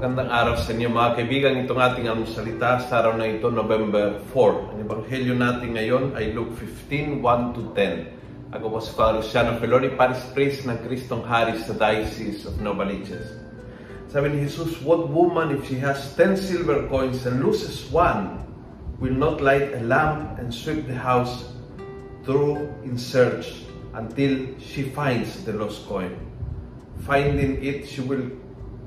Magandang araw sa inyo mga kaibigan. Itong ating almusalita sa araw na ito, November 4. Ang ebanghelyo natin ngayon ay Luke 15, 1 to 10. Ako po si Father Luciano Feloni, Paris Priest ng Kristong Hari sa Diocese of Novaliches. Sabi ni Jesus, What woman if she has 10 silver coins and loses one, will not light a lamp and sweep the house through in search until she finds the lost coin? Finding it, she will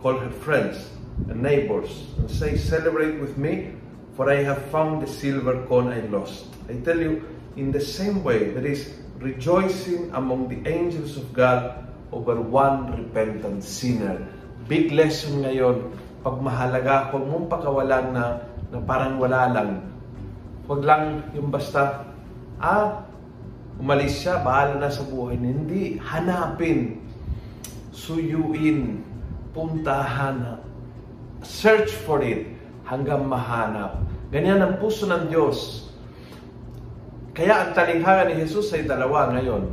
call her friends and neighbors and say, Celebrate with me, for I have found the silver coin I lost. I tell you, in the same way, there is rejoicing among the angels of God over one repentant sinner. Big lesson ngayon, pag mahalaga, huwag mong pakawalan na, na parang wala lang. Huwag lang yung basta, ah, umalis siya, bahala na sa buhay niya. Hindi, hanapin, suyuin, puntahan, search for it hanggang mahanap. Ganyan ang puso ng Diyos. Kaya ang talinghaga ni Jesus ay dalawa ngayon.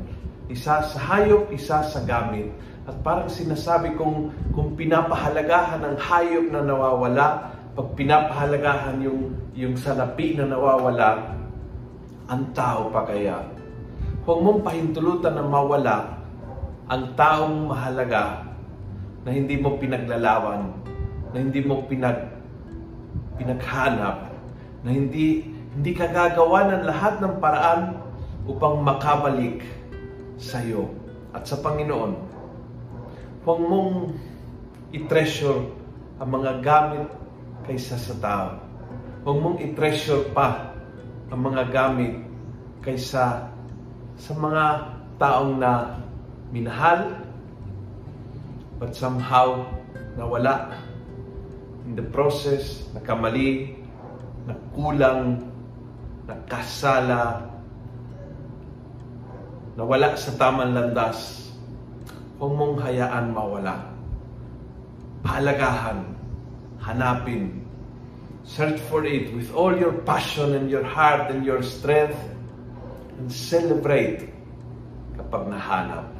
Isa sa hayop, isa sa gamit. At parang sinasabi kong kung pinapahalagahan ng hayop na nawawala, pag pinapahalagahan yung, yung salapi na nawawala, ang tao pa kaya. Huwag mong pahintulutan na mawala ang taong mahalaga na hindi mo pinaglalawan, na hindi mo pinag pinaghanap, na hindi hindi ka gagawa ng lahat ng paraan upang makabalik sa iyo at sa Panginoon. Huwag mong i-treasure ang mga gamit kaysa sa tao. Huwag mong i-treasure pa ang mga gamit kaysa sa mga taong na minahal, but somehow nawala in the process, nakamali, nagkulang, nagkasala, nawala sa tamang landas, huwag mong hayaan mawala. Pahalagahan, hanapin, search for it with all your passion and your heart and your strength and celebrate kapag nahanap.